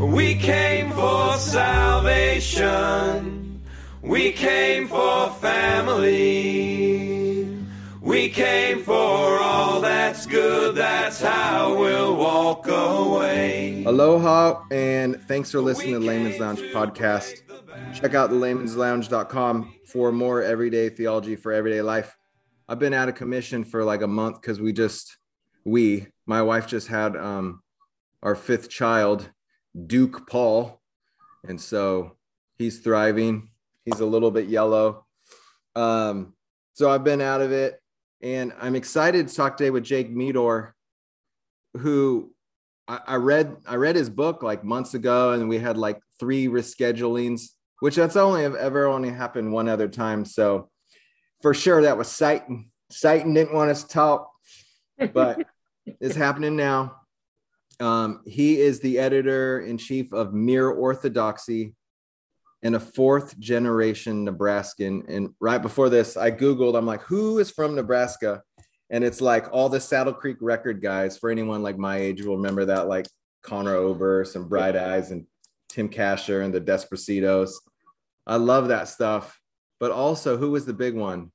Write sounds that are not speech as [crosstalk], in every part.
We came for salvation. We came for family. We came for all that's good. That's how we'll walk away. Aloha, and thanks for listening to the Layman's Lounge podcast. Check out the laymanslounge.com for more everyday theology for everyday life. I've been out of commission for like a month because we just, we, my wife just had um, our fifth child, Duke Paul. And so he's thriving. He's a little bit yellow. Um, so I've been out of it. And I'm excited to talk today with Jake Meador, who I, I read I read his book like months ago, and we had like three reschedulings, which that's only ever only happened one other time. So for sure that was Satan. Satan didn't want us to talk, but [laughs] it's happening now. Um, he is the editor in chief of Mere Orthodoxy and a fourth generation Nebraskan. And right before this, I Googled, I'm like, who is from Nebraska? And it's like all the Saddle Creek record guys. For anyone like my age will remember that, like Conor Oberst and Bright Eyes and Tim Kasher and the Desaparecidos. I love that stuff. But also, who was the big one?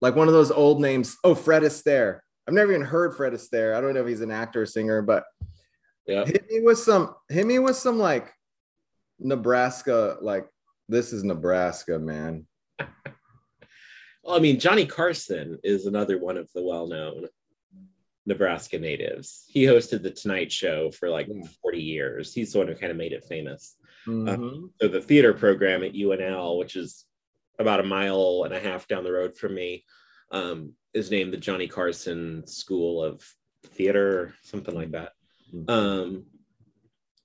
Like one of those old names. Oh, Fred Astaire. I've never even heard Fred Astaire. I don't know if he's an actor or singer, but Yeah. hit me with some hit me with some like Nebraska, like this is Nebraska, man. [laughs] Well, I mean, Johnny Carson is another one of the well-known Nebraska natives. He hosted the Tonight Show for like Yeah. 40 years. He's the one who kind of made it famous. Mhm. So the theater program at UNL, which is about a mile and a half down the road from me, um, is named the Johnny Carson School of Theater, something like that. Mhm. Um,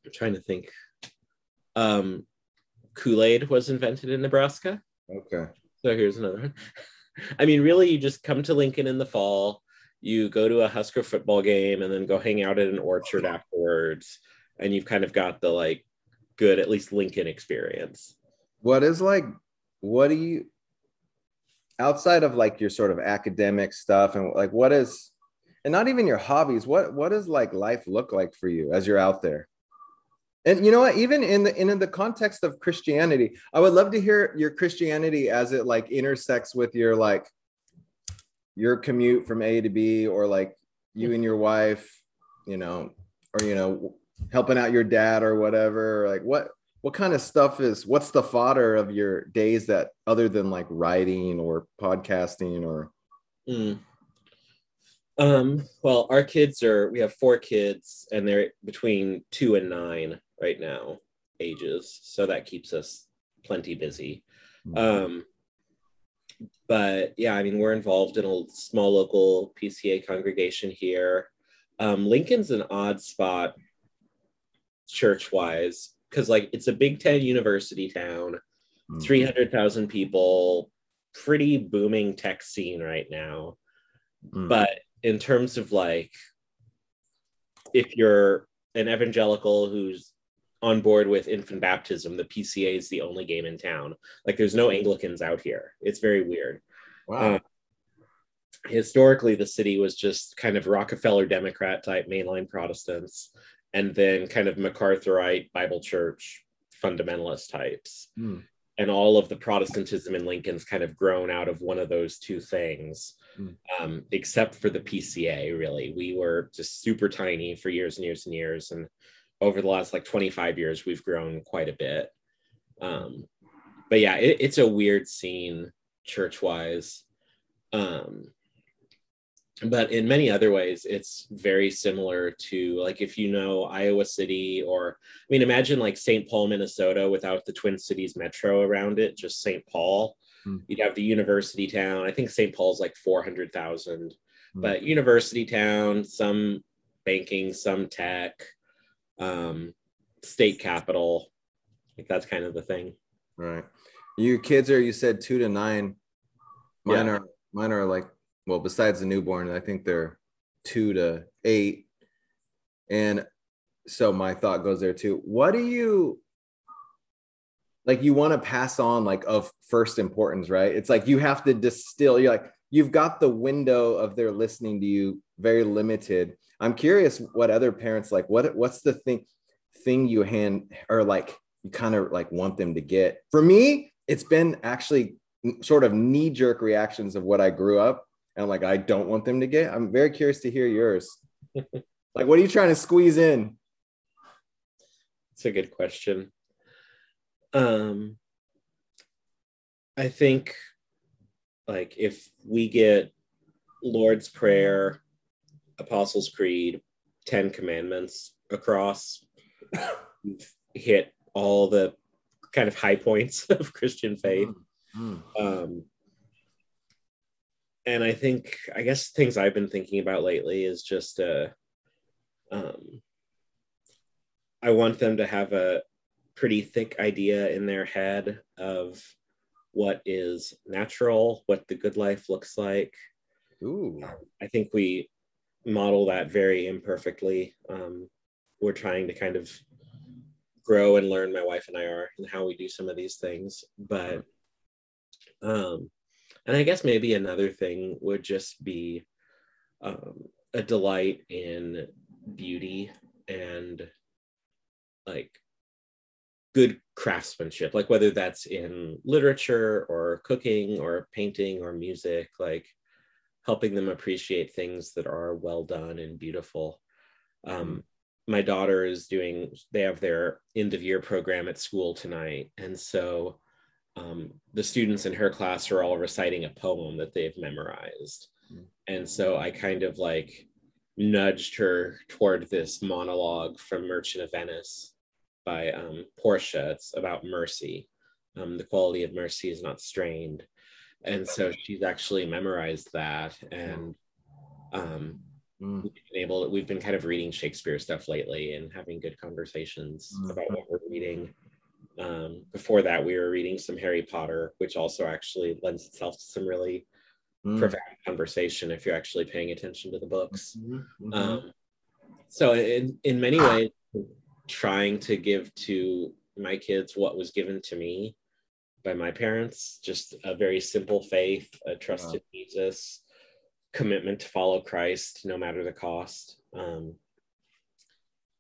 I'm trying to think. Um, Kool-Aid was invented in Nebraska. okay. So here's another one. [laughs] I mean, really, you just come to Lincoln in the fall, you go to a Husker football game, and then go hang out at an orchard afterwards, and you've kind of got the like good, at least Lincoln experience. What is like what do you outside of like your sort of academic stuff and like what is and not even your hobbies, what what does like life look like for you as you're out there? And you know what, even in the in the context of Christianity, I would love to hear your Christianity as it like intersects with your like your commute from A to B or like you and your wife, you know, or you know, helping out your dad or whatever. Like what what kind of stuff is what's the fodder of your days that other than like writing or podcasting or Mm. Um, well, our kids are we have four kids, and they're between two and nine right now ages, so that keeps us plenty busy. Um, but yeah, I mean, we're involved in a small local PCA congregation here. Um, Lincoln's an odd spot church wise because, like, it's a Big Ten university town, Mm. 300,000 people, pretty booming tech scene right now. Mm. But in terms of like, if you're an evangelical who's on board with infant baptism, the PCA is the only game in town. Like, there's no Anglicans out here. It's very weird. wow Uh, historically, the city was just kind of Rockefeller Democrat type mainline Protestants, and then kind of MacArthurite Bible Church fundamentalist types. Mm. And all of the Protestantism in Lincoln's kind of grown out of one of those two things, Mm. um, except for the PCA, really. We were just super tiny for years and years and years. And over the last like 25 years, we've grown quite a bit. Um, but yeah, it, it's a weird scene church wise. Um, but in many other ways, it's very similar to like if you know Iowa City, or I mean, imagine like St. Paul, Minnesota, without the Twin Cities metro around it, just St. Paul. Hmm. You'd have the university town. I think St. Paul's like 400,000, Hmm. but university town, some banking, some tech, um, state capital. Like that's kind of the thing. right your kids are you said two to nine mine Yeah. are mine are like well besides the newborn i think they're two to eight. And so my thought goes there too. What do you like you want to pass on like of first importance right? It's like you have to distill you're like you've got the window of their listening to you very limited. I'm curious what other parents like what what's the thing thing you hand or like you kind of like want them to get. For me, it's been actually sort of knee jerk reactions of what I grew up and like I don't want them to get. I'm very curious to hear yours. [laughs] like, what are you trying to squeeze in? It's a good question. Um, I think like if we get Lord's Prayer, Apostles' Creed, Ten Commandments across, hit all the kind of high points [laughs] of Christian faith. Mm-hmm. Um, and I think, I guess, things I've been thinking about lately is just, uh, um, I want them to have a pretty thick idea in their head of what is natural, what the good life looks like. Ooh. I think we model that very imperfectly. Um, we're trying to kind of grow and learn, my wife and I are, and how we do some of these things. But, um, and I guess maybe another thing would just be um, a delight in beauty and like good craftsmanship like whether that's in literature or cooking or painting or music like helping them appreciate things that are well done and beautiful. Um, my daughter is doing they have their end of year program at school tonight. And so um, the students in her class are all reciting a poem that they've memorized and so i kind of like nudged her toward this monologue from merchant of venice by um, Portia. It's about mercy. Um, the quality of mercy is not strained. And so she's actually memorized that. And um, mm. we've been able, we've been kind of reading Shakespeare stuff lately and having good conversations mm. about what we're reading. Um, before that, we were reading some Harry Potter, which also actually lends itself to some really mm. profound conversation if you're actually paying attention to the books. Mm-hmm. Mm-hmm. Um, so, in, in many ways, trying to give to my kids what was given to me by my parents just a very simple faith a trust wow. in jesus commitment to follow christ no matter the cost um,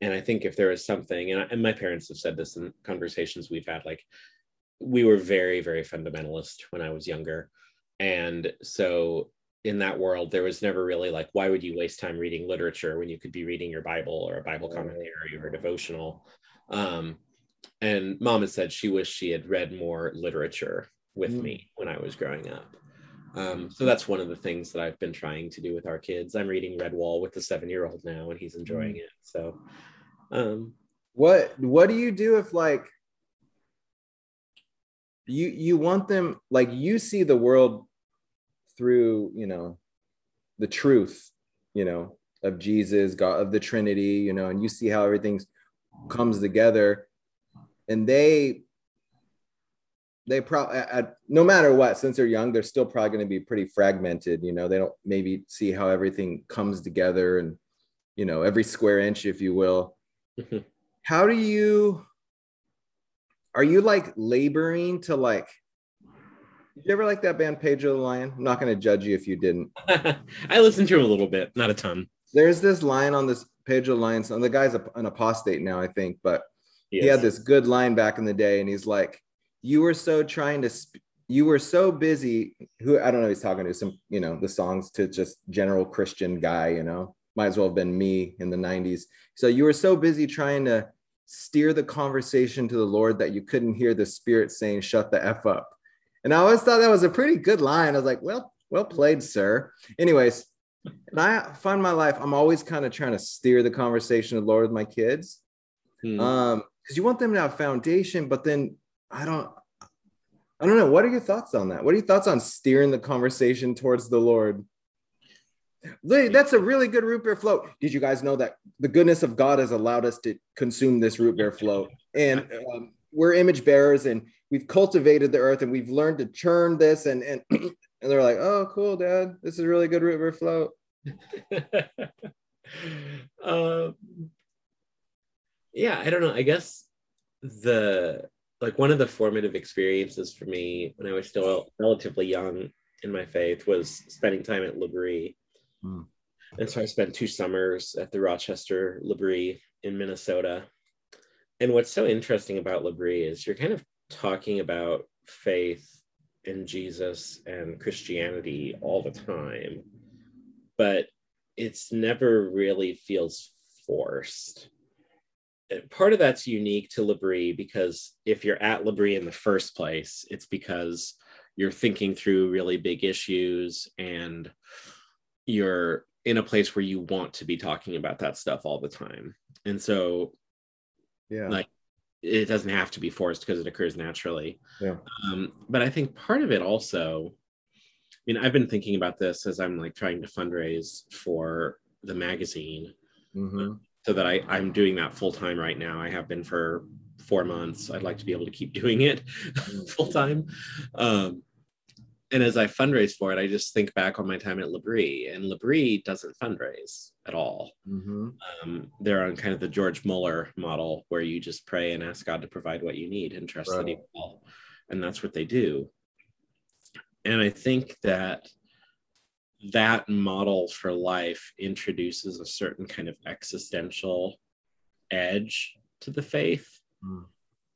and i think if there is something and, I, and my parents have said this in conversations we've had like we were very very fundamentalist when i was younger. And so in that world there was never really like why would you waste time reading literature when you could be reading your bible or a bible commentary or a devotional? Um, and mom has said she wished she had read more literature with mm. me when i was growing up. Um, so that's one of the things that i've been trying to do with our kids. I'm reading redwall with the seven year old now and he's enjoying mm. it. So um, what what do you do if like you you want them like you see the world through you know the truth you know of jesus god of the trinity you know and you see how everything comes together and they they probably no matter what since they're young they're still probably going to be pretty fragmented you know they don't maybe see how everything comes together and you know every square inch if you will Mm-hmm. how do you are you like laboring to like did you ever like that band Pedro the Lion? I'm not going to judge you if you didn't. [laughs] I listened to him a little bit, not a ton. There's this line on this Pedro the Lion song. The guy's an apostate now, I think, but he, he had this good line back in the day, and he's like, "You were so trying to, sp- you were so busy." Who I don't know, he's talking to some, you know, the songs to just general Christian guy, you know, might as well have been me in the '90s. So you were so busy trying to steer the conversation to the Lord that you couldn't hear the Spirit saying, "Shut the f up." And I always thought that was a pretty good line. I was like, well, well played, sir. Anyways, and I find my life, I'm always kind of trying to steer the conversation of Lord with my kids. Hmm. Um, because you want them to have foundation, but then I don't I don't know. What are your thoughts on that? What are your thoughts on steering the conversation towards the Lord? That's a really good root beer float. Did you guys know that the goodness of God has allowed us to consume this root beer float? And um, we're image bearers and we've cultivated the earth and we've learned to churn this and and [clears throat] and they're like oh cool dad this is a really good root beer float [laughs] um, yeah i don't know i guess the like one of the formative experiences for me when i was still relatively young in my faith was spending time at L'Abri. Hmm. And so I spent two summers at the Rochester L'Abri in Minnesota And what's so interesting about L'Abri is you're kind of talking about faith in Jesus and Christianity all the time, but it's never really feels forced. Part of that's unique to L'Abri because if you're at L'Abri in the first place, it's because you're thinking through really big issues and you're in a place where you want to be talking about that stuff all the time. And so, Yeah. like, it doesn't have to be forced because it occurs naturally. Yeah. Um, but I think part of it also, I mean, I've been thinking about this as I'm like trying to fundraise for the magazine Mhm. so that I, I'm doing that full time right now. I have been for four months. I'd like to be able to keep [laughs] doing it full time. Um, and as I fundraise for it, I just think back on my time at L'Abri, and L'Abri doesn't fundraise at all. Mhm. Um, they're on kind of the George Muller model, where you just pray and ask God to provide what you need and trust that He will, and that's what they do. And I think that that model for life introduces a certain kind of existential edge to the faith Mm.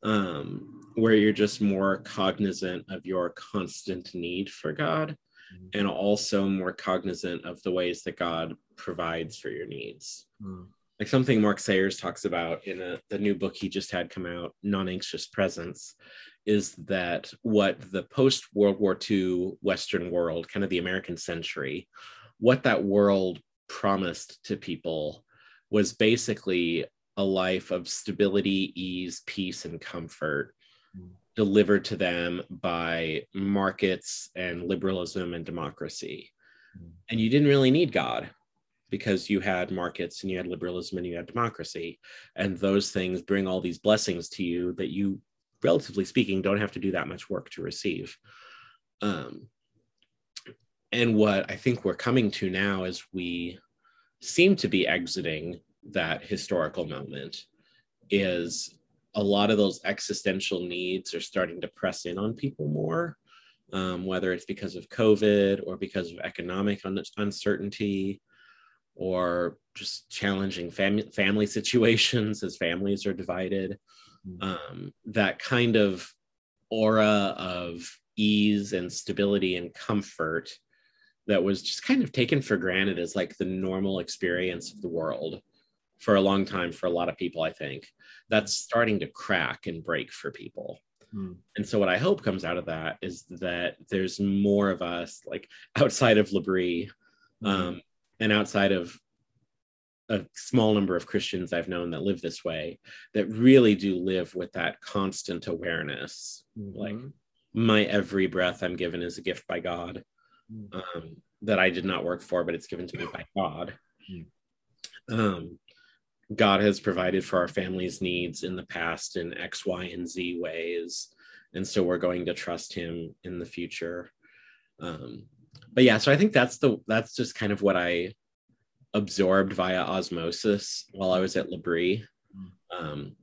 um, where you're just more cognizant of your constant need for God Mhm. and also more cognizant of the ways that God provides for your needs. Mm. Like something Mark Sayers talks about in a, the new book he just had come out, Non Anxious Presence, is that what the post World War II Western world, kind of the American century, what that world promised to people was basically a life of stability, ease, peace, and comfort Mm. Delivered to them by markets and liberalism and democracy. Mm. And you didn't really need God because you had markets and you had liberalism and you had democracy. And those things bring all these blessings to you that you, relatively speaking, don't have to do that much work to receive. Um, and what I think we're coming to now is we seem to be exiting that historical moment is a lot of those existential needs are starting to press in on people more um, whether it's because of covid or because of economic un- uncertainty or just challenging fam- family [laughs] situations as families are divided Mm. um, that kind of aura of ease and stability and comfort that was just kind of taken for granted as like the normal experience of the world for a long time for a lot of people i think that's starting to crack and break for people Mm. and so what i hope comes out of that is that there's more of us like outside of L'Abri um, and outside of a small number of christians i've known that live this way that really do live with that constant awareness like Mhm. my every breath i'm given is a gift by god Mm. um, that i did not work for but it's given to me by god Mm. um, god has provided for our family's needs in the past in x y and z ways. And so we're going to trust him in the future. Um, but yeah so i think that's the that's just kind of what i absorbed via osmosis while i was at L'Abri. Um,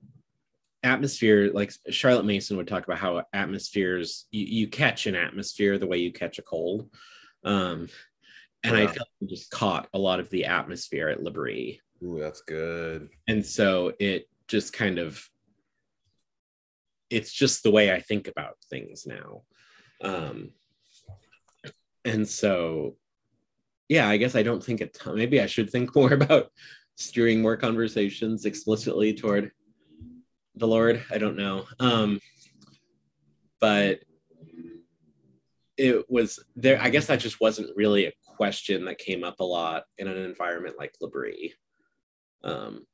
atmosphere like charlotte mason would talk about how atmospheres you, you catch an atmosphere the way you catch a cold. Um, and i felt like just caught a lot of the atmosphere at L'Abri Ooh, that's good. and so it just kind of it's just the way i think about things now. Um and so yeah i guess i don't think a ton maybe i should think [laughs] more about steering more conversations explicitly toward the lord. I don't know. Um but it was there i guess that just wasn't really a question that came up a lot in an environment like L'Abri um,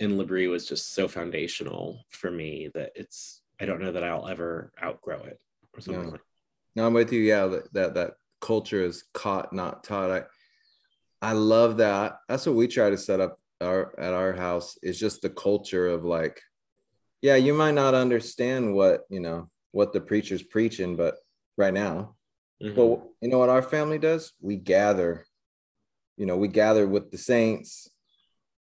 and L'Abri was just so foundational for me that it's I don't know that I'll ever outgrow it or something No. like No, I'm with you. Yeah, that that, that culture is caught, not taught. I I love that. That's what we try to set up our at our house. Is just the culture of like, yeah, you might not understand what you know what the preacher's preaching, but right now, Mhm. but you know what our family does? We gather. You know, we gather with the saints.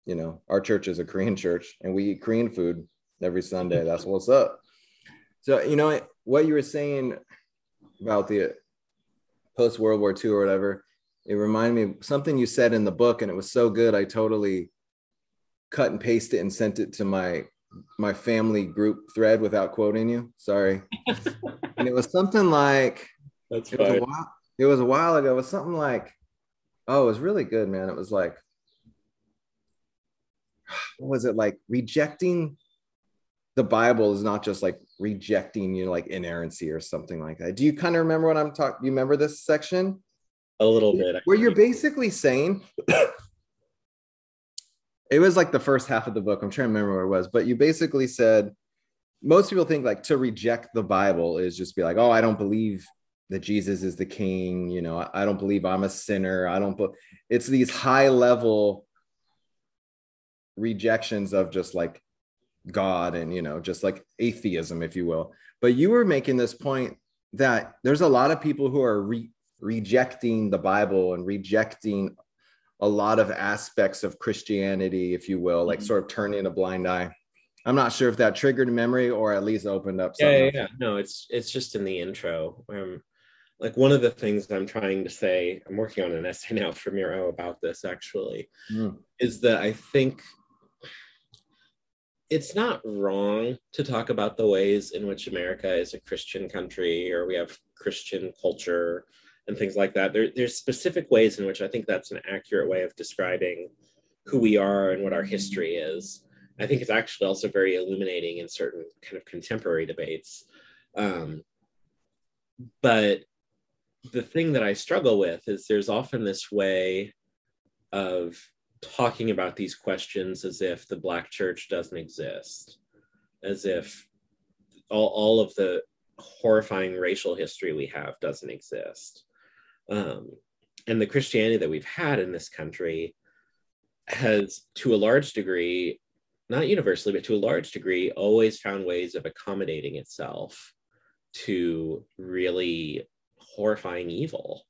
You know, our church is a Korean church, and we eat Korean food every Sunday. [laughs] That's what's up. So you know what you were saying about the post World War II or whatever. It reminded me of something you said in the book, and it was so good. I totally cut and pasted and sent it to my my family group thread without quoting you. Sorry. [laughs] and it was something like That's it was, a while, it was a while ago. It was something like, oh, it was really good, man. It was like, what was it like rejecting the Bible is not just like rejecting, you know, like inerrancy or something like that. Do you kind of remember what I'm talking? Do you remember this section? A little bit. Where you're basically saying [coughs] it was like the first half of the book. I'm trying to remember where it was, but you basically said most people think like to reject the Bible is just be like, oh, I don't believe that Jesus is the king. You know, I, I don't believe I'm a sinner. I don't. But it's these high level rejections of just like God and you know just like atheism, if you will. But you were making this point that there's a lot of people who are re- rejecting the Bible and rejecting a lot of aspects of Christianity, if you will, like Mhm. sort of turning a blind eye. I'm not sure if that triggered memory or at least opened up yeah, something. yeah, yeah. No, it's it's just in the intro. Um, like one of the things I'm trying to say, I'm working on an essay [laughs] now for Mere O about this actually, Mm. is that I think it's not wrong to talk about the ways in which America is a Christian country or we have Christian culture and things like that. There, there's specific ways in which I think that's an accurate way of describing who we are and what our history is. I think it's actually also very illuminating in certain kind of contemporary debates. Um, but the thing that I struggle with is there's often this way of talking about these questions as if the Black church doesn't exist, as if all, all of the horrifying racial history we have doesn't exist. Um, and the Christianity that we've had in this country has, to a large degree, not universally, but to a large degree, always found ways of accommodating itself to really horrifying evil,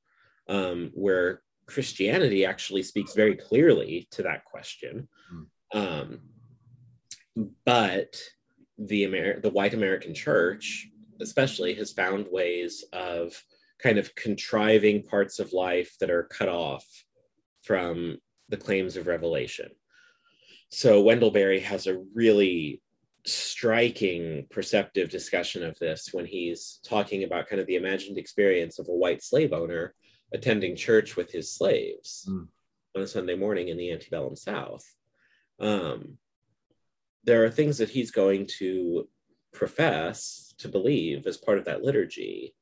um, where Christianity actually speaks very clearly to that question. Um, but the Amer- the white American church, especially, has found ways of kind of contriving parts of life that are cut off from the claims of revelation. So Wendell Berry has a really striking perceptive discussion of this when he's talking about kind of the imagined experience of a white slave owner attending church with his slaves Mm. on a Sunday morning in the antebellum South. Um, there are things that he's going to profess to believe as part of that liturgy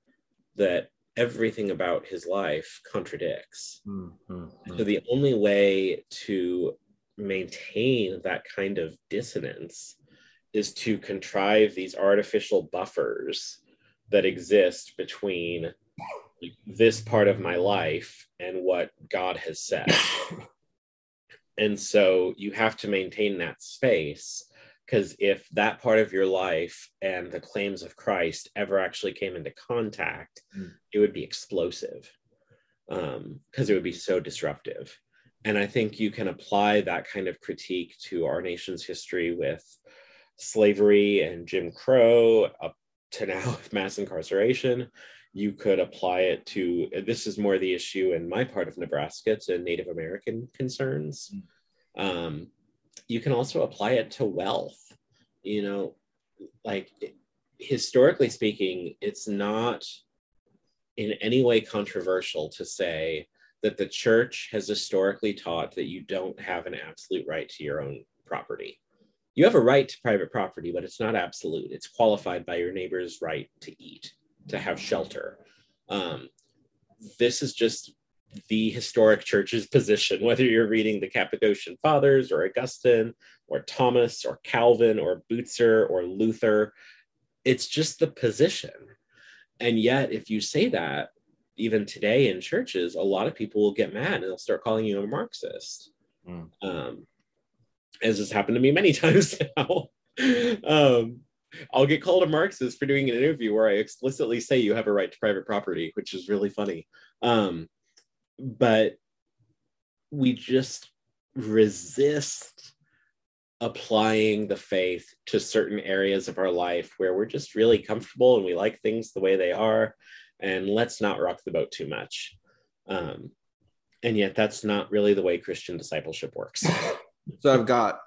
that everything about his life contradicts. Mm, mm, mm. So the only way to maintain that kind of dissonance is to contrive these artificial buffers that exist between this part of my life and what God has said. [coughs] and so you have to maintain that space because if that part of your life and the claims of Christ ever actually came into contact, Mm. it would be explosive because it would be so disruptive. And I think you can apply that kind of critique to our nation's history with slavery and Jim Crow up to now [laughs] with mass incarceration. You could apply it to this is more the issue in my part of Nebraska to Native American concerns. Um, you can also apply it to wealth. You know, like historically speaking, it's not in any way controversial to say that the church has historically taught that you don't have an absolute right to your own property. You have a right to private property, but it's not absolute. It's qualified by your neighbor's right to eat, to have shelter. Um, this is just the historic church's [laughs] position, whether you're reading the Cappadocian Fathers or Augustine or Thomas or Calvin or Bucer or Luther. It's just the position. And yet, if you say that, even today in churches, a lot of people will get mad and they'll start calling you a Marxist. Mm. Um, as has happened to me many [laughs] times now. um, I'll get called a Marxist for doing an interview where I explicitly say you have a right to private property, which is really funny. Um, but we just resist applying the faith to certain areas of our life where we're just really comfortable and we like things the way they are and let's not rock the boat too much um, and yet that's not really the way christian discipleship works [laughs] So I've got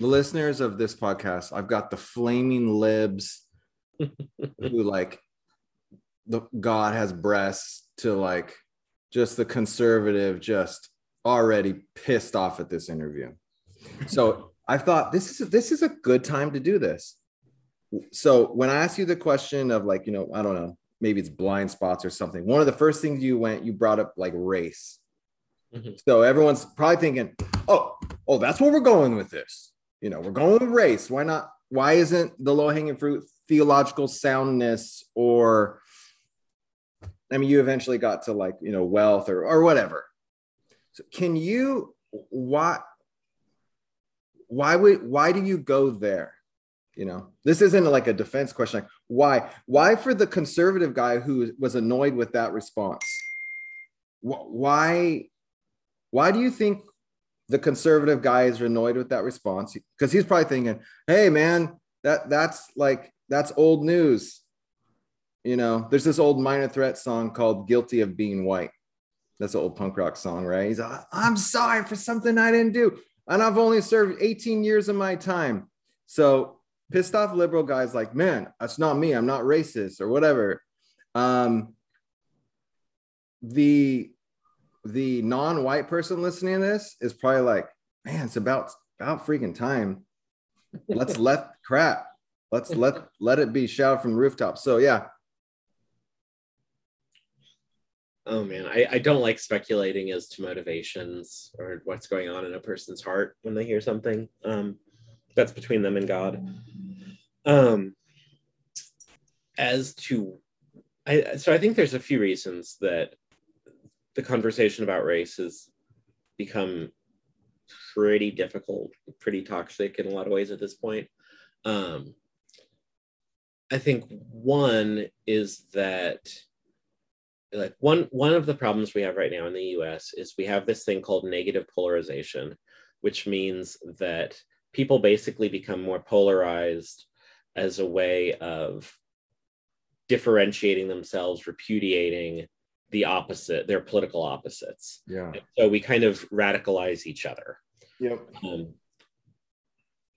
the listeners of this podcast, I've got the flaming libs [laughs] who like the God has breasts to like just the conservative, just already pissed off at this interview. So I thought this is this is a good time to do this. So when I asked you the question of like, you know, I don't know, maybe it's blind spots or something. One of the first things you went, you brought up like race. Mm-hmm. So everyone's probably thinking, oh, oh, that's where we're going with this. You know, we're going race. Why not? Why isn't the low hanging fruit theological soundness or I mean, you eventually got to like, you know, wealth or, or whatever. So can you, why, why would, why do you go there? You know, this isn't like a defense question. Like, why, why for the conservative guy who was annoyed with that response? Why, why do you think the conservative guy is annoyed with that response? Because he's probably thinking, hey, man, that that's like, that's old news you know, there's this old minor threat song called Guilty of Being White. That's an old punk rock song, right? He's like, I'm sorry for something I didn't do. And I've only served 18 years of my time. So pissed off liberal guys like, man, that's not me. I'm not racist or whatever. Um, the the non-white person listening to this is probably like, man, it's about about freaking time. Let's [laughs] let crap. Let's let let it be shouted from the rooftop. So yeah, Oh man, I, I don't like speculating as to motivations or what's going on in a person's heart when they hear something. Um, that's between them and God. Um, as to, I so I think there's a few reasons that the conversation about race has become pretty difficult, pretty toxic in a lot of ways at this point. Um, I think one is that like one one of the problems we have right now in the US is we have this thing called negative polarization, which means that people basically become more polarized as a way of differentiating themselves, repudiating the opposite, their political opposites. Yeah. And so we kind of radicalize each other. Yep. Um,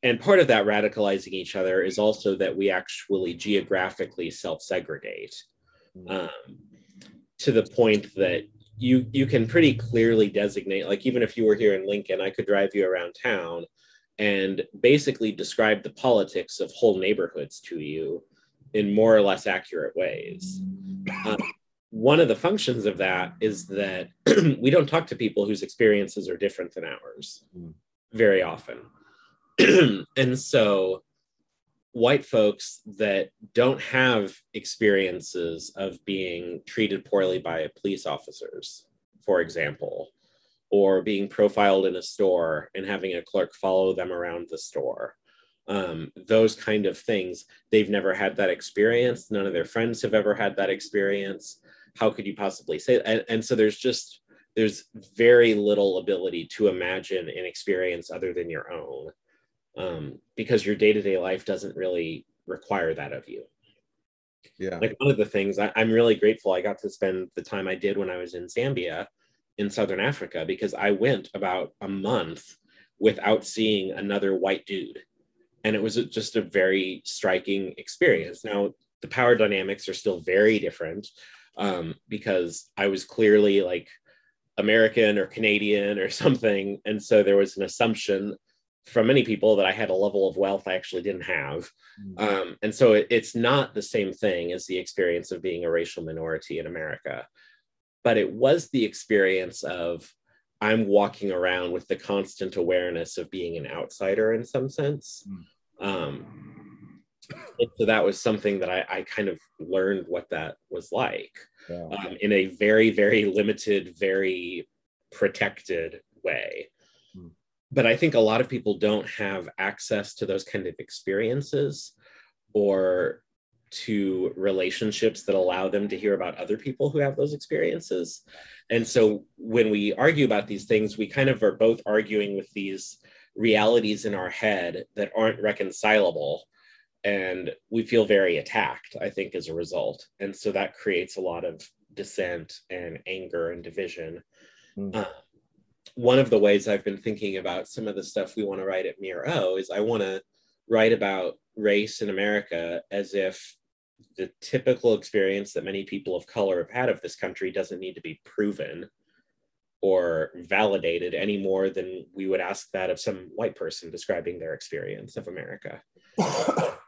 and part of that radicalizing each other is also that we actually geographically self-segregate. Mm-hmm. Um, to the point that you you can pretty clearly designate like even if you were here in lincoln i could drive you around town and basically describe the politics of whole neighborhoods to you in more or less accurate ways um, one of the functions of that is that [clears throat] we don't talk to people whose experiences are different than ours hmm. very often [clears throat] and so white folks that don't have experiences of being treated poorly by police officers, for example, or being profiled in a store and having a clerk follow them around the store. Um, those kind of things. They've never had that experience. None of their friends have ever had that experience. How could you possibly say that? And, and so there's just there's very little ability to imagine an experience other than your own um, because your day-to-day life doesn't really require that of you. Yeah. Like one of the things I, i'm really grateful i got to spend the time i did when i was in zambia in southern africa because i went about a month without seeing another white dude. And it was just a very striking experience. Now the power dynamics are still very different um, because i was clearly like american or canadian or [laughs] something and so there was an assumption from many people that I had a level of wealth I actually didn't have. Mm-hmm. Um, and so it, it's not the same thing as the experience of being a racial minority in America. But it was the experience of I'm walking around with the constant awareness of being an outsider in some sense. Mm-hmm. Um, so that was something that I, I, kind of learned what that was like yeah. um, in a very, very limited, very protected way but I think a lot of people don't have access to those kind of experiences or to relationships that allow them to hear about other people who have those experiences. And so when we argue about these things, we kind of are both arguing with these realities in our head that aren't reconcilable. And we feel very attacked, I think, as a result. And so that creates a lot of dissent and anger and division. Mm. Uh, one of the ways I've been thinking about some of the stuff we want to write at Mere O is I want to write about race in America as if the typical experience that many people of color have had of this country doesn't need to be proven or validated any more than we would ask that of some white person describing their experience of America. [laughs]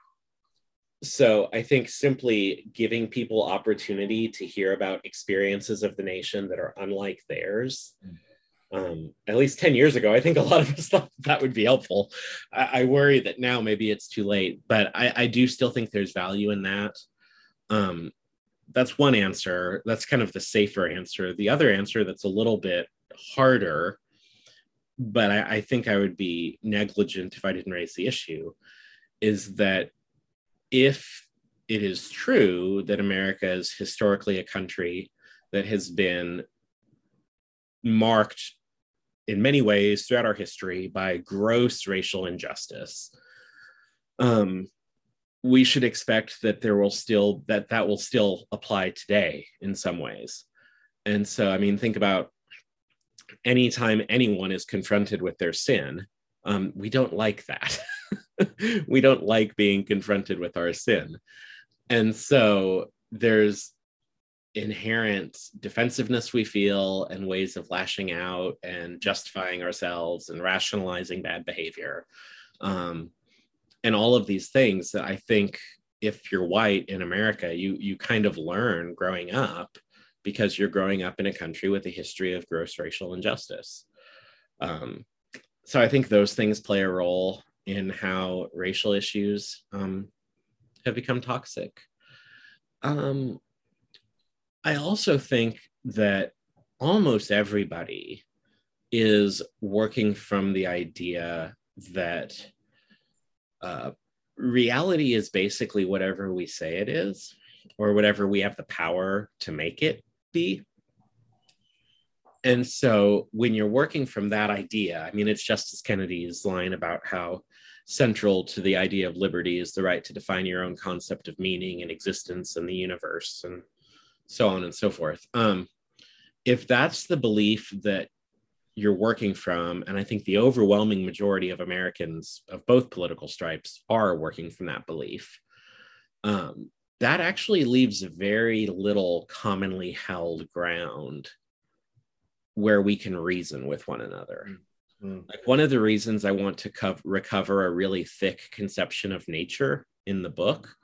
so I think simply giving people opportunity to hear about experiences of the nation that are unlike theirs. Um, at least 10 years ago, I think a lot of us thought that would be helpful. I, I worry that now maybe it's too late, but I, I do still think there's value in that. Um, that's one answer. That's kind of the safer answer. The other answer that's a little bit harder, but I, I think I would be negligent if I didn't raise the issue, is that if it is true that America is historically a country that has been marked in many ways throughout our history by gross racial injustice, um, we should expect that there will still that that will still apply today in some ways. And so i mean think about anytime anyone is confronted with their sin um, we don't like that [laughs] [laughs] we don't like being confronted with our sin. And so there's inherent defensiveness we feel and ways of lashing out and justifying ourselves and rationalizing bad behavior. Um, and all of these things that I think if you're white in America, you you kind of learn growing up because you're growing up in a country with a history of gross racial injustice. Um, so I think those things play a role in how racial issues um, have become toxic. Um, I also think that almost everybody is working from the idea that uh, reality is basically whatever we say it is or whatever we have the power to make it be. And so when you're working from that idea, I mean, it's Justice Kennedy's line about how central to the idea of liberty is the right to define your own concept of meaning and existence and the universe and so on and so forth. Um, if that's the belief that you're working from and i think the overwhelming majority of americans of both political stripes are working from that belief um, that actually leaves very little commonly held ground where we can reason with one another mm-hmm. like one of the reasons i want to co- recover a really thick conception of nature in the book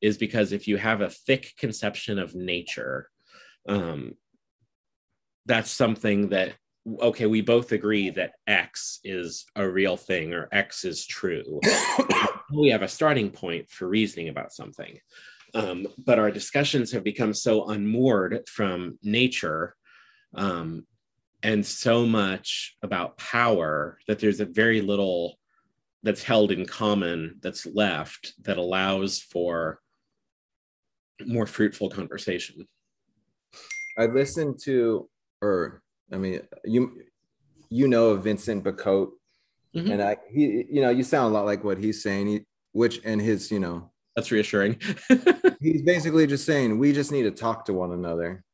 is because if you have a thick conception of nature um, that's something that okay, we both agree that X is a real thing or X is true. [coughs] we have a starting point for reasoning about something. Um, but our discussions have become so unmoored from nature um, and so much about power that there's a very little that's held in common that's left that allows for more fruitful conversation. I listened to, or I mean, you you know of Vincent Bacote, mm-hmm. and I he you know you sound a lot like what he's saying. He, which and his you know that's reassuring. [laughs] he's basically just saying we just need to talk to one another.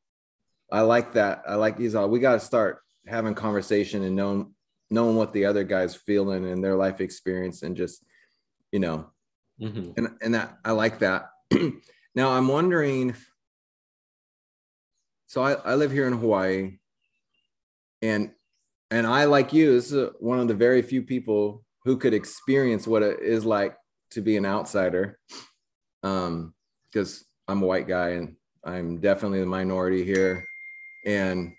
I like that. I like these all. We got to start having conversation and knowing knowing what the other guy's feeling and their life experience and just you know mm-hmm. and and that I like that. [clears throat] now I'm wondering. So I, I live here in Hawaii and and I like you this is one of the very few people who could experience what it is like to be an outsider um because I'm a white guy and I'm definitely the minority here and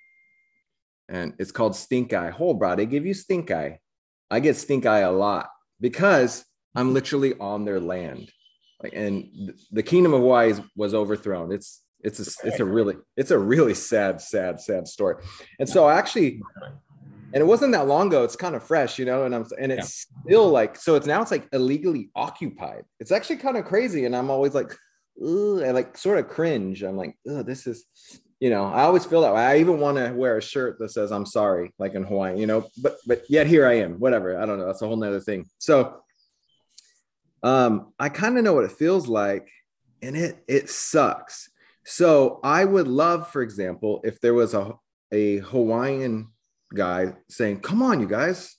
and it's called stink eye. Hold, bro, they give you stink eye. I get stink eye a lot because I'm literally on their land. Like, and the kingdom of Hawaii was overthrown. It's it's a it's a really it's a really sad sad sad story and so I actually and it wasn't that long ago it's kind of fresh you know and i'm and it's yeah. still like so it's now it's like illegally occupied it's actually kind of crazy and i'm always like Ugh, I like sort of cringe i'm like this is you know i always feel that way i even want to wear a shirt that says i'm sorry like in hawaii you know but but yet here i am whatever i don't know that's a whole nother thing so um i kind of know what it feels like and it it sucks so I would love, for example, if there was a, a Hawaiian guy saying, "Come on, you guys,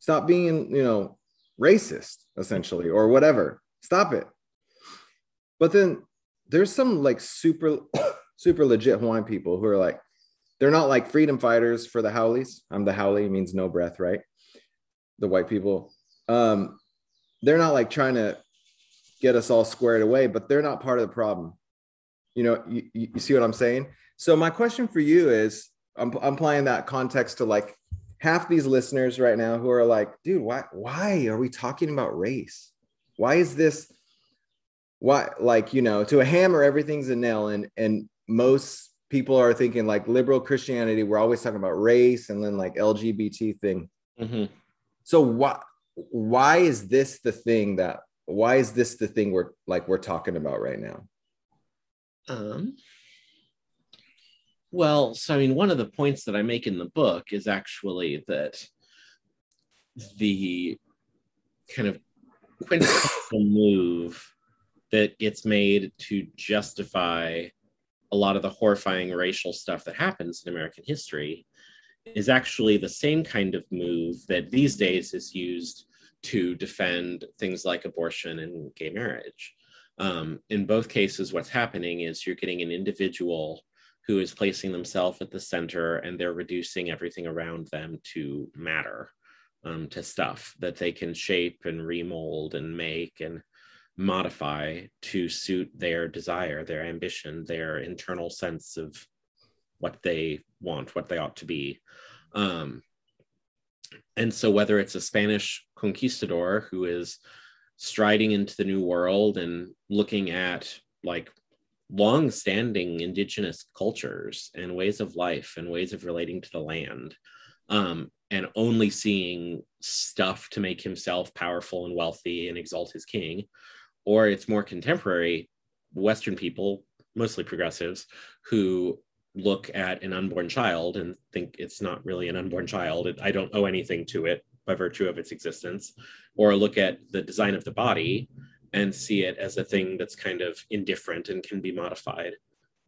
stop being, you know, racist, essentially, or whatever. Stop it." But then there's some like super, super legit Hawaiian people who are like, they're not like freedom fighters for the haoles. I'm the haole means no breath, right? The white people. Um, they're not like trying to get us all squared away, but they're not part of the problem. You know, you, you see what I'm saying? So my question for you is, I'm, I'm applying that context to like half these listeners right now who are like, dude, why, why are we talking about race? Why is this, why, like, you know, to a hammer, everything's a nail. And, and most people are thinking like liberal Christianity, we're always talking about race and then like LGBT thing. Mm-hmm. So why, why is this the thing that, why is this the thing we're like, we're talking about right now? Um, well, so I mean, one of the points that I make in the book is actually that the kind of quintessential move that gets made to justify a lot of the horrifying racial stuff that happens in American history is actually the same kind of move that these days is used to defend things like abortion and gay marriage. Um, in both cases, what's happening is you're getting an individual who is placing themselves at the center and they're reducing everything around them to matter, um, to stuff that they can shape and remold and make and modify to suit their desire, their ambition, their internal sense of what they want, what they ought to be. Um, and so, whether it's a Spanish conquistador who is striding into the new world and looking at like long-standing indigenous cultures and ways of life and ways of relating to the land um, and only seeing stuff to make himself powerful and wealthy and exalt his king or it's more contemporary western people mostly progressives who look at an unborn child and think it's not really an unborn child i don't owe anything to it by virtue of its existence or look at the design of the body and see it as a thing that's kind of indifferent and can be modified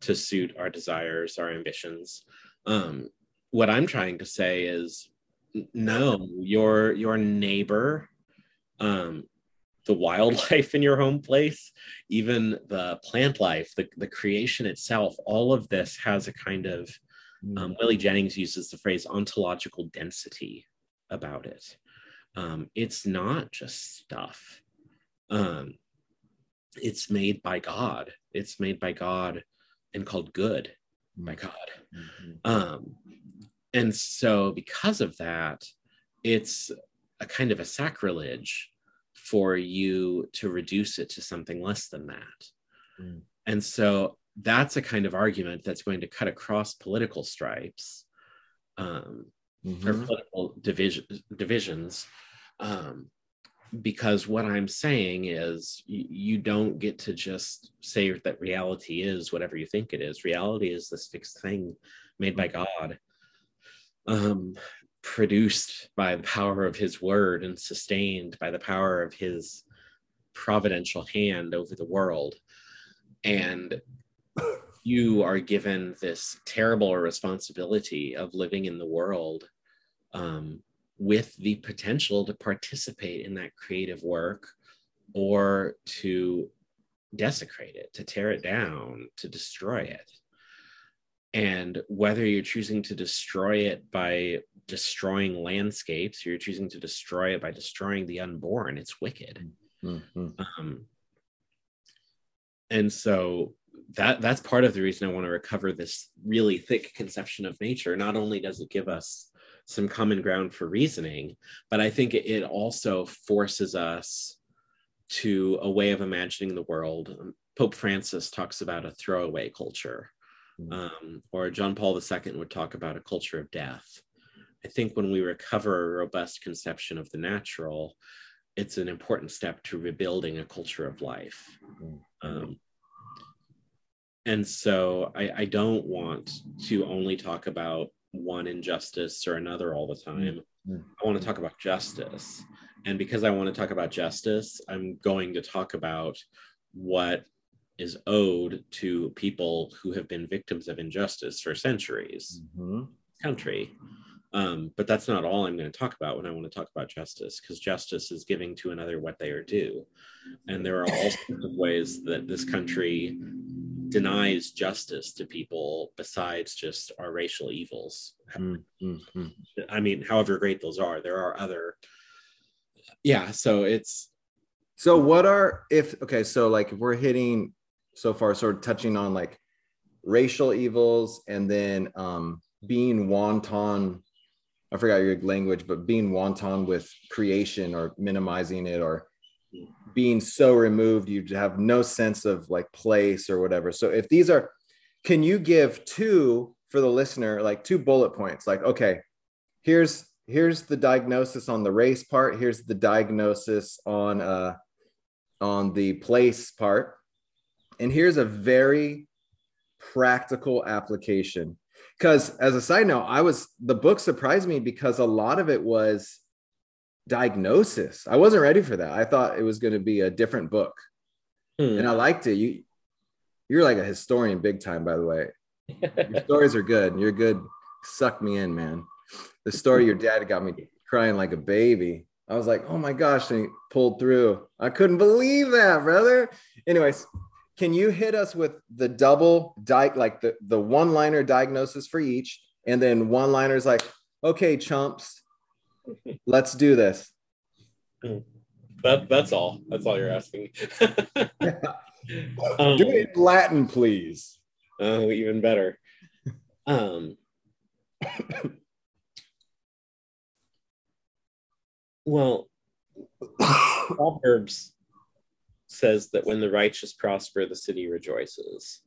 to suit our desires, our ambitions. Um, what I'm trying to say is no, your your neighbor, um, the wildlife in your home place, even the plant life, the, the creation itself, all of this has a kind of um, Willie Jennings uses the phrase ontological density about it. Um, it's not just stuff um, it's made by God. It's made by God and called good by mm-hmm. God. Mm-hmm. Um, and so, because of that, it's a kind of a sacrilege for you to reduce it to something less than that. Mm. And so, that's a kind of argument that's going to cut across political stripes um, mm-hmm. or political division, divisions. Um, because what I'm saying is you, you, don't get to just say that reality is whatever you think it is. Reality is this fixed thing made by God, um, produced by the power of His word and sustained by the power of His providential hand over the world. And you are given this terrible responsibility of living in the world um, with the potential to participate in that creative work or to desecrate it, to tear it down, to destroy it. And whether you're choosing to destroy it by destroying landscapes, you're choosing to destroy it by destroying the unborn, it's wicked. Mm-hmm. Um, and so that that's part of the reason I want to recover this really thick conception of nature. Not only does it give us some common ground for reasoning but i think it also forces us to a way of imagining the world pope francis talks about a throwaway culture. Um, or john paul ii would talk about a culture of death i think when we recover a robust conception of the natural it's an important step to rebuilding a culture of life hmm. um, and so I, I, don't want to only talk about one injustice or another all the time. Mm-hmm. I want to talk about justice. And because I want to talk about justice, I'm going to talk about what is owed to people who have been victims of injustice for centuries. Mm-hmm. Country. Um, but that's not all I'm going to talk about when I want to talk about justice, because justice is giving to another what they are due. And there are all sorts of ways that this country denies justice to people besides just our racial evils. Mm, mm, mm. I mean, however great those are, there are other. Yeah, so it's So what are if okay, so like if we're hitting so far, sort of touching on like racial evils and then um being wanton, I forgot your language, but being wanton with creation or minimizing it or being so removed you have no sense of like place or whatever. So if these are can you give two for the listener, like two bullet points, like okay, here's here's the diagnosis on the race part, here's the diagnosis on uh on the place part. And here's a very practical application. Because as a side note, I was the book surprised me because a lot of it was diagnosis. I wasn't ready for that. I thought it was going to be a different book. hmm. And I liked it. You you're like a historian big time, by the way. [laughs] Your stories are good. You're good. Suck me in, man. The story your dad got me crying like a baby. I was like, oh my gosh, and he pulled through. I couldn't believe that, brother. Anyways, can you hit us with the double di- like the, the one-liner diagnosis for each, and then one-liners like, okay, chumps, [laughs] let's do this. that that's all. That's all you're asking. [laughs] um, do it in Latin, please. Oh, even better. Um, [coughs] well, [coughs] Proverbs says that when the righteous prosper, the city rejoices.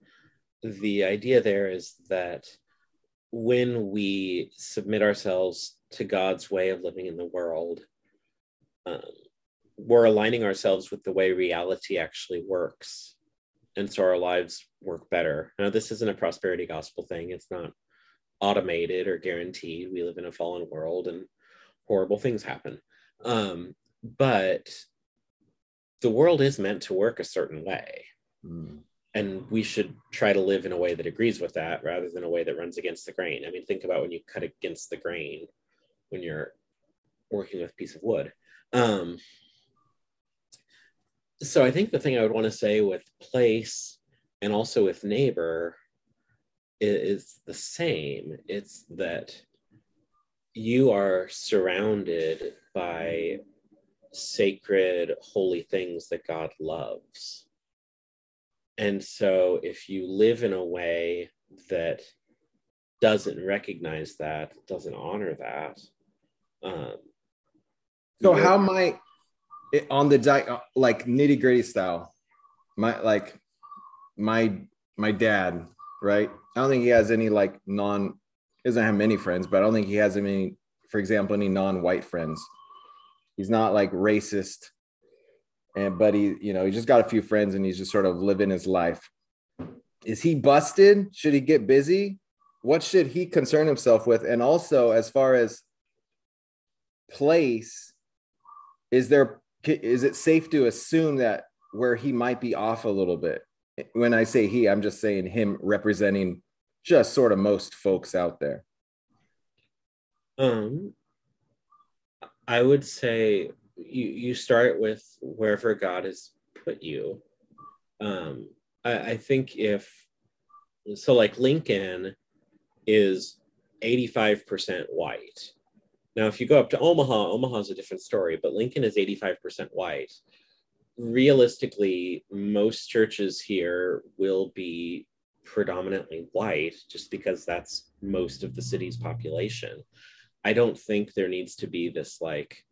The idea there is that when we submit ourselves to God's way of living in the world, um, we're aligning ourselves with the way reality actually works. And so our lives work better. Now, this isn't a prosperity gospel thing, it's not automated or guaranteed. We live in a fallen world and horrible things happen. Um, but the world is meant to work a certain way. Mm. And we should try to live in a way that agrees with that rather than a way that runs against the grain. I mean, think about when you cut against the grain when you're working with a piece of wood. Um, so I think the thing I would want to say with place and also with neighbor is, is the same. It's that you are surrounded by sacred, holy things that God loves. And so if you live in a way that doesn't recognize that, doesn't honor that, um, So how might it, on the di- uh, like nitty gritty style, my like my my dad, right? I don't think he has any like non he doesn't have many friends, but I don't think he has any, for example, any non-white friends. He's not like racist, and but he, you know, he just got a few friends and he's just sort of living his life. Is he busted? Should he get busy? What should he concern himself with? And also, as far as place, is there is it safe to assume that where he might be off a little bit? When I say he, I'm just saying him representing just sort of most folks out there. Um, I would say you you start with wherever God has put you. Um, I, I think if so, like Lincoln is eighty five percent white. Now, if you go up to Omaha, Omaha's a different story, but Lincoln is eighty five percent white. Realistically, most churches here will be predominantly white just because that's most of the city's population. I don't think there needs to be this like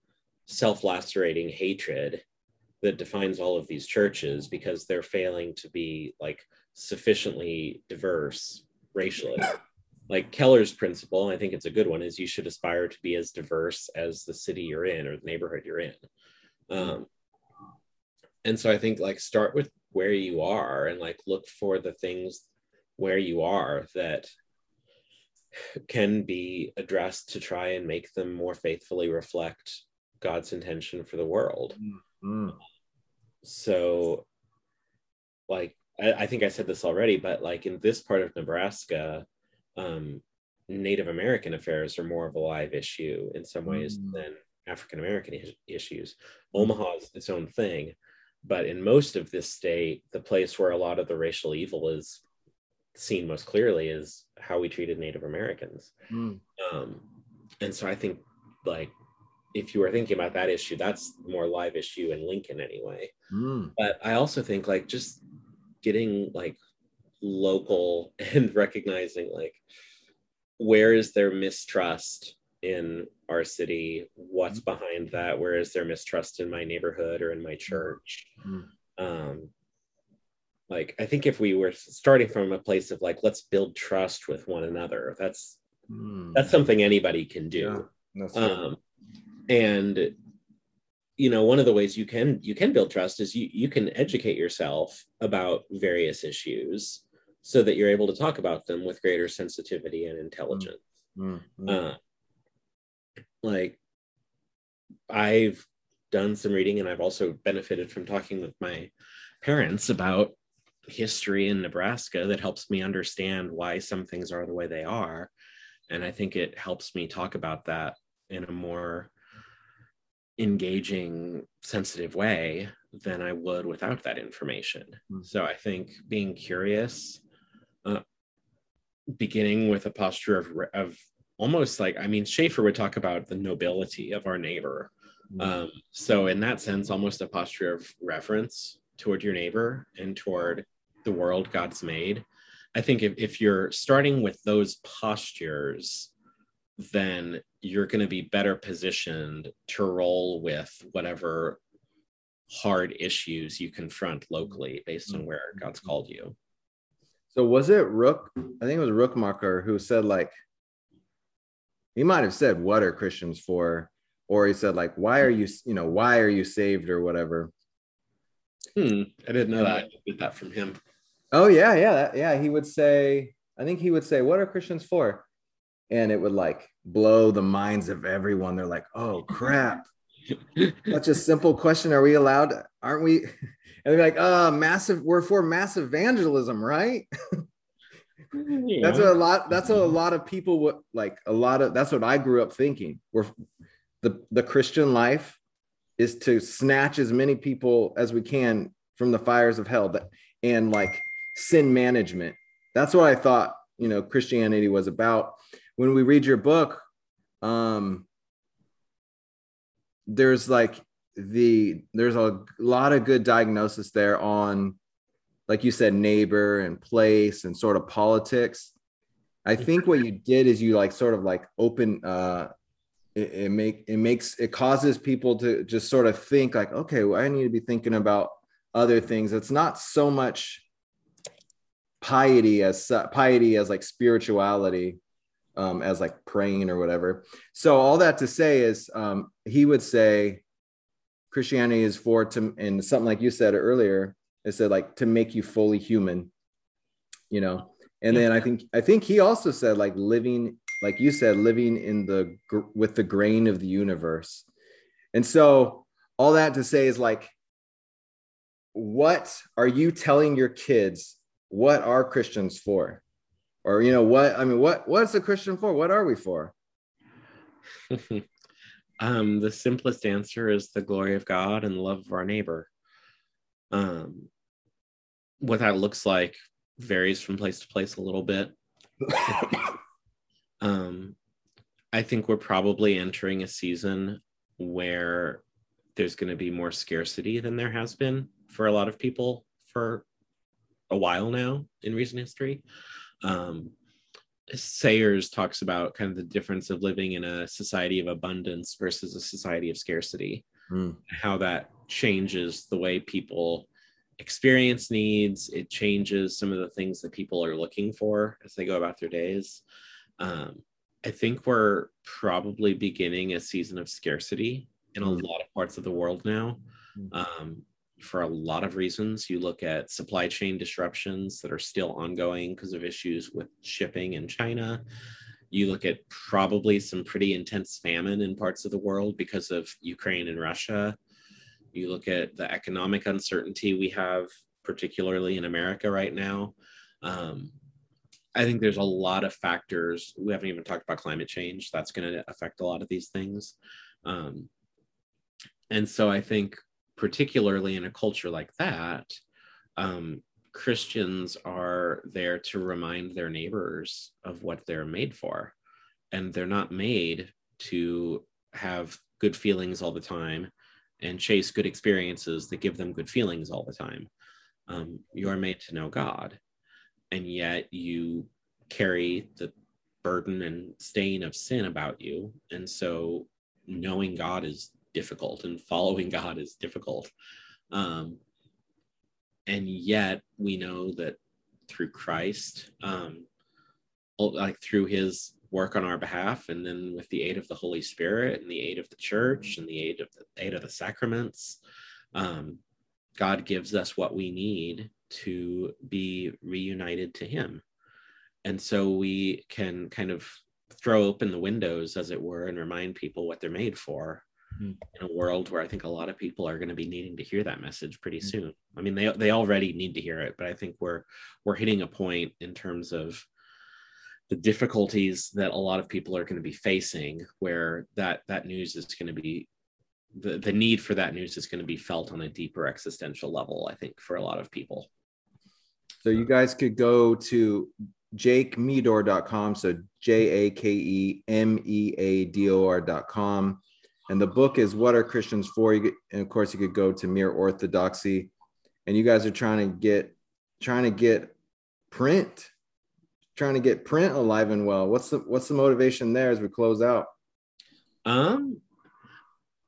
self lacerating hatred that defines all of these churches because they're failing to be like sufficiently diverse racially. Like Keller's principle, I think it's a good one, is you should aspire to be as diverse as the city you're in or the neighborhood you're in. Um, and so I think like start with where you are and like look for the things where you are that can be addressed to try and make them more faithfully reflect God's intention for the world. Mm. So, like, I, I think I said this already, but like in this part of Nebraska, um, Native American affairs are more of a live issue in some ways Mm. than African American is- issues. Omaha is its own thing, but in most of this state, the place where a lot of the racial evil is seen most clearly is how we treated Native Americans. Mm. Um, and so I think, like, if you were thinking about that issue, that's more live issue in Lincoln anyway. Mm. But I also think like just getting like local [laughs] and recognizing like where is there mistrust in our city? What's behind that? Where is there mistrust in my neighborhood or in my church? Mm. Um, like I think if we were starting from a place of like let's build trust with one another, that's Mm. that's something anybody can do Yeah, um, and you know one of the ways you can you can build trust is you you can educate yourself about various issues so that you're able to talk about them with greater sensitivity and intelligence Mm. Mm. uh, like i've done some reading and i've also benefited from talking with my parents about history in nebraska that helps me understand why some things are the way they are and i think it helps me talk about that in a more engaging sensitive way than i would without that information Hmm. so i think being curious uh, beginning with a posture of, of almost like i mean schaeffer would talk about the nobility of our neighbor Mm. um, so in that sense almost a posture of reverence toward your neighbor and toward the world god's made i think if, if you're starting with those postures then you're going to be better positioned to roll with whatever hard issues you confront locally based on where god's called you So was it Rook? I think it was Rookmaaker who said like he might have said what are Christians for, or he said like why are you you know why are you saved or whatever. hmm, i didn't know that i did that from him Oh yeah, yeah, yeah. He would say I think he would say what are Christians for, and it would like blow the minds of everyone. They're like oh crap, such a simple question. Are we allowed? Aren't we? [laughs] And they're like, uh, massive. We're for mass evangelism, right? [laughs] That's what a lot. That's what a lot of people would like. A lot of that's what I grew up thinking. We're the the Christian life is to snatch as many people as we can from the fires of hell, that, and like sin management. That's what I thought. You know, Christianity was about. When we read your book, um, there's like the there's a lot of good diagnosis there on like you said, neighbor and place and sort of politics. I think what you did is you like sort of like open uh it, it make it makes it causes people to just sort of think like, okay, well, I need to be thinking about other things. It's not so much piety as piety as like spirituality um as like praying or whatever. So all that to say is um he would say Christianity is for to and something like you said earlier it said like to make you fully human you know? And then i think i think he also said like living like you said living in the gr- with the grain of the universe. And so all that to say is like what are you telling your kids what are christians for or you know what i mean what what's a christian for what are we for [laughs] um, the simplest answer is the glory of God and the love of our neighbor. Um, what that looks like varies from place to place a little bit. [coughs] Um, I think we're probably entering a season where there's going to be more scarcity than there has been for a lot of people for a while now in recent history. Um, Sayers talks about kind of the difference of living in a society of abundance versus a society of scarcity, Mm. how that changes the way people experience needs. It changes some of the things that people are looking for as they go about their days. Um, I think we're probably beginning a season of scarcity in a Mm. lot of parts of the world now. Mm. Um, for a lot of reasons. You look at supply chain disruptions that are still ongoing because of issues with shipping in China. You look at probably some pretty intense famine in parts of the world because of Ukraine and Russia. You look at the economic uncertainty we have, particularly in America right now. Um, I think there's a lot of factors. We haven't even talked about climate change. That's going to affect a lot of these things. Um, and so I think, particularly in a culture like that, um, Christians are there to remind their neighbors of what they're made for. And they're not made to have good feelings all the time and chase good experiences that give them good feelings all the time. Um, you are made to know God, and yet you carry the burden and stain of sin about you. And so knowing God is difficult and following [laughs] God is difficult. Um, and yet we know that through Christ, um, like through his work on our behalf, and then with the aid of the Holy Spirit and the aid of the church and the aid of the aid of the sacraments, um, God gives us what we need to be reunited to him. And so we can kind of throw open the windows, as it were, and remind people what they're made for mm-hmm. in a world where I think a lot of people are going to be needing to hear that message pretty mm-hmm. soon. I mean, they they already need to hear it, but I think we're we're hitting a point in terms of the difficulties that a lot of people are going to be facing where that that news is going to be the, the need for that news is going to be felt on a deeper existential level i think for a lot of people so you guys could go to jakemeador.com so j-a-k-e-m-e-a-d-o-r.com and the book is what are christians for? You and of course you could go to mere orthodoxy. And you guys are trying to get trying to get print trying to get print alive and well. What's the what's the motivation there as we close out? Um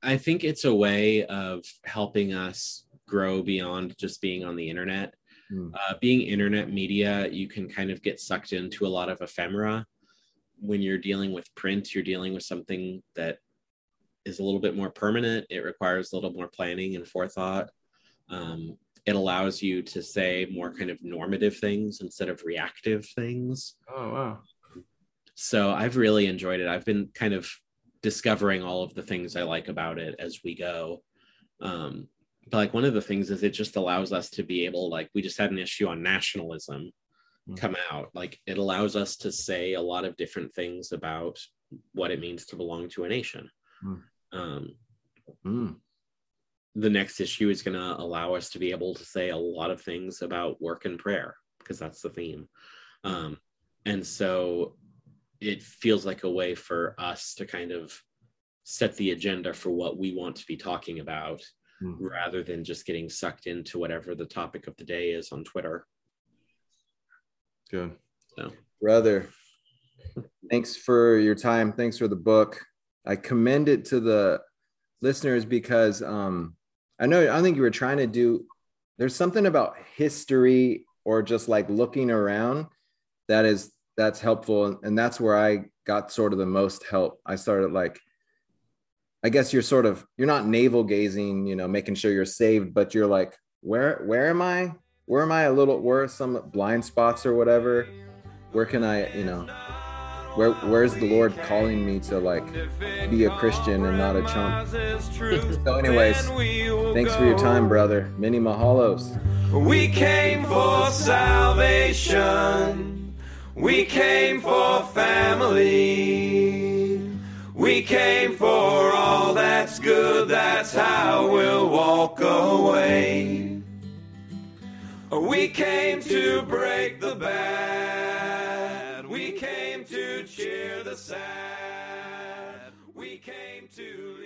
i think it's a way of helping us grow beyond just being on the internet. Mm. uh, being internet media you can kind of get sucked into a lot of ephemera. When you're dealing with print you're dealing with something that is a little bit more permanent. It requires a little more planning and forethought. Um, it allows you to say more kind of normative things instead of reactive things. Oh, wow. So I've really enjoyed it. I've been kind of discovering all of the things I like about it as we go. Um, but like one of the things is it just allows us to be able, like, we just had an issue on nationalism mm. come out. Like, it allows us to say a lot of different things about what it means to belong to a nation. Mm. Um, mm. The next issue is going to allow us to be able to say a lot of things about work and prayer because that's the theme. Um, and so it feels like a way for us to kind of set the agenda for what we want to be talking about mm. rather than just getting sucked into whatever the topic of the day is on Twitter. Good. So. Brother, thanks for your time. Thanks for the book. I commend it to the listeners because um, I know I think you were trying to do. There's something about history or just like looking around that is that's helpful, and that's where I got sort of the most help. I started like, I guess you're sort of you're not navel gazing, you know, making sure you're saved, but you're like, where where am I? Where am I a little? Where are some blind spots or whatever? Where can I, you know? Where where's the Lord calling me to like be a Christian and not a chump? [laughs] so, anyways, thanks for your time, brother. Many mahalos. We came for salvation. We came for family. We came for all that's good. That's how we'll walk away. We came to break the bad. Cheer the sad. We came to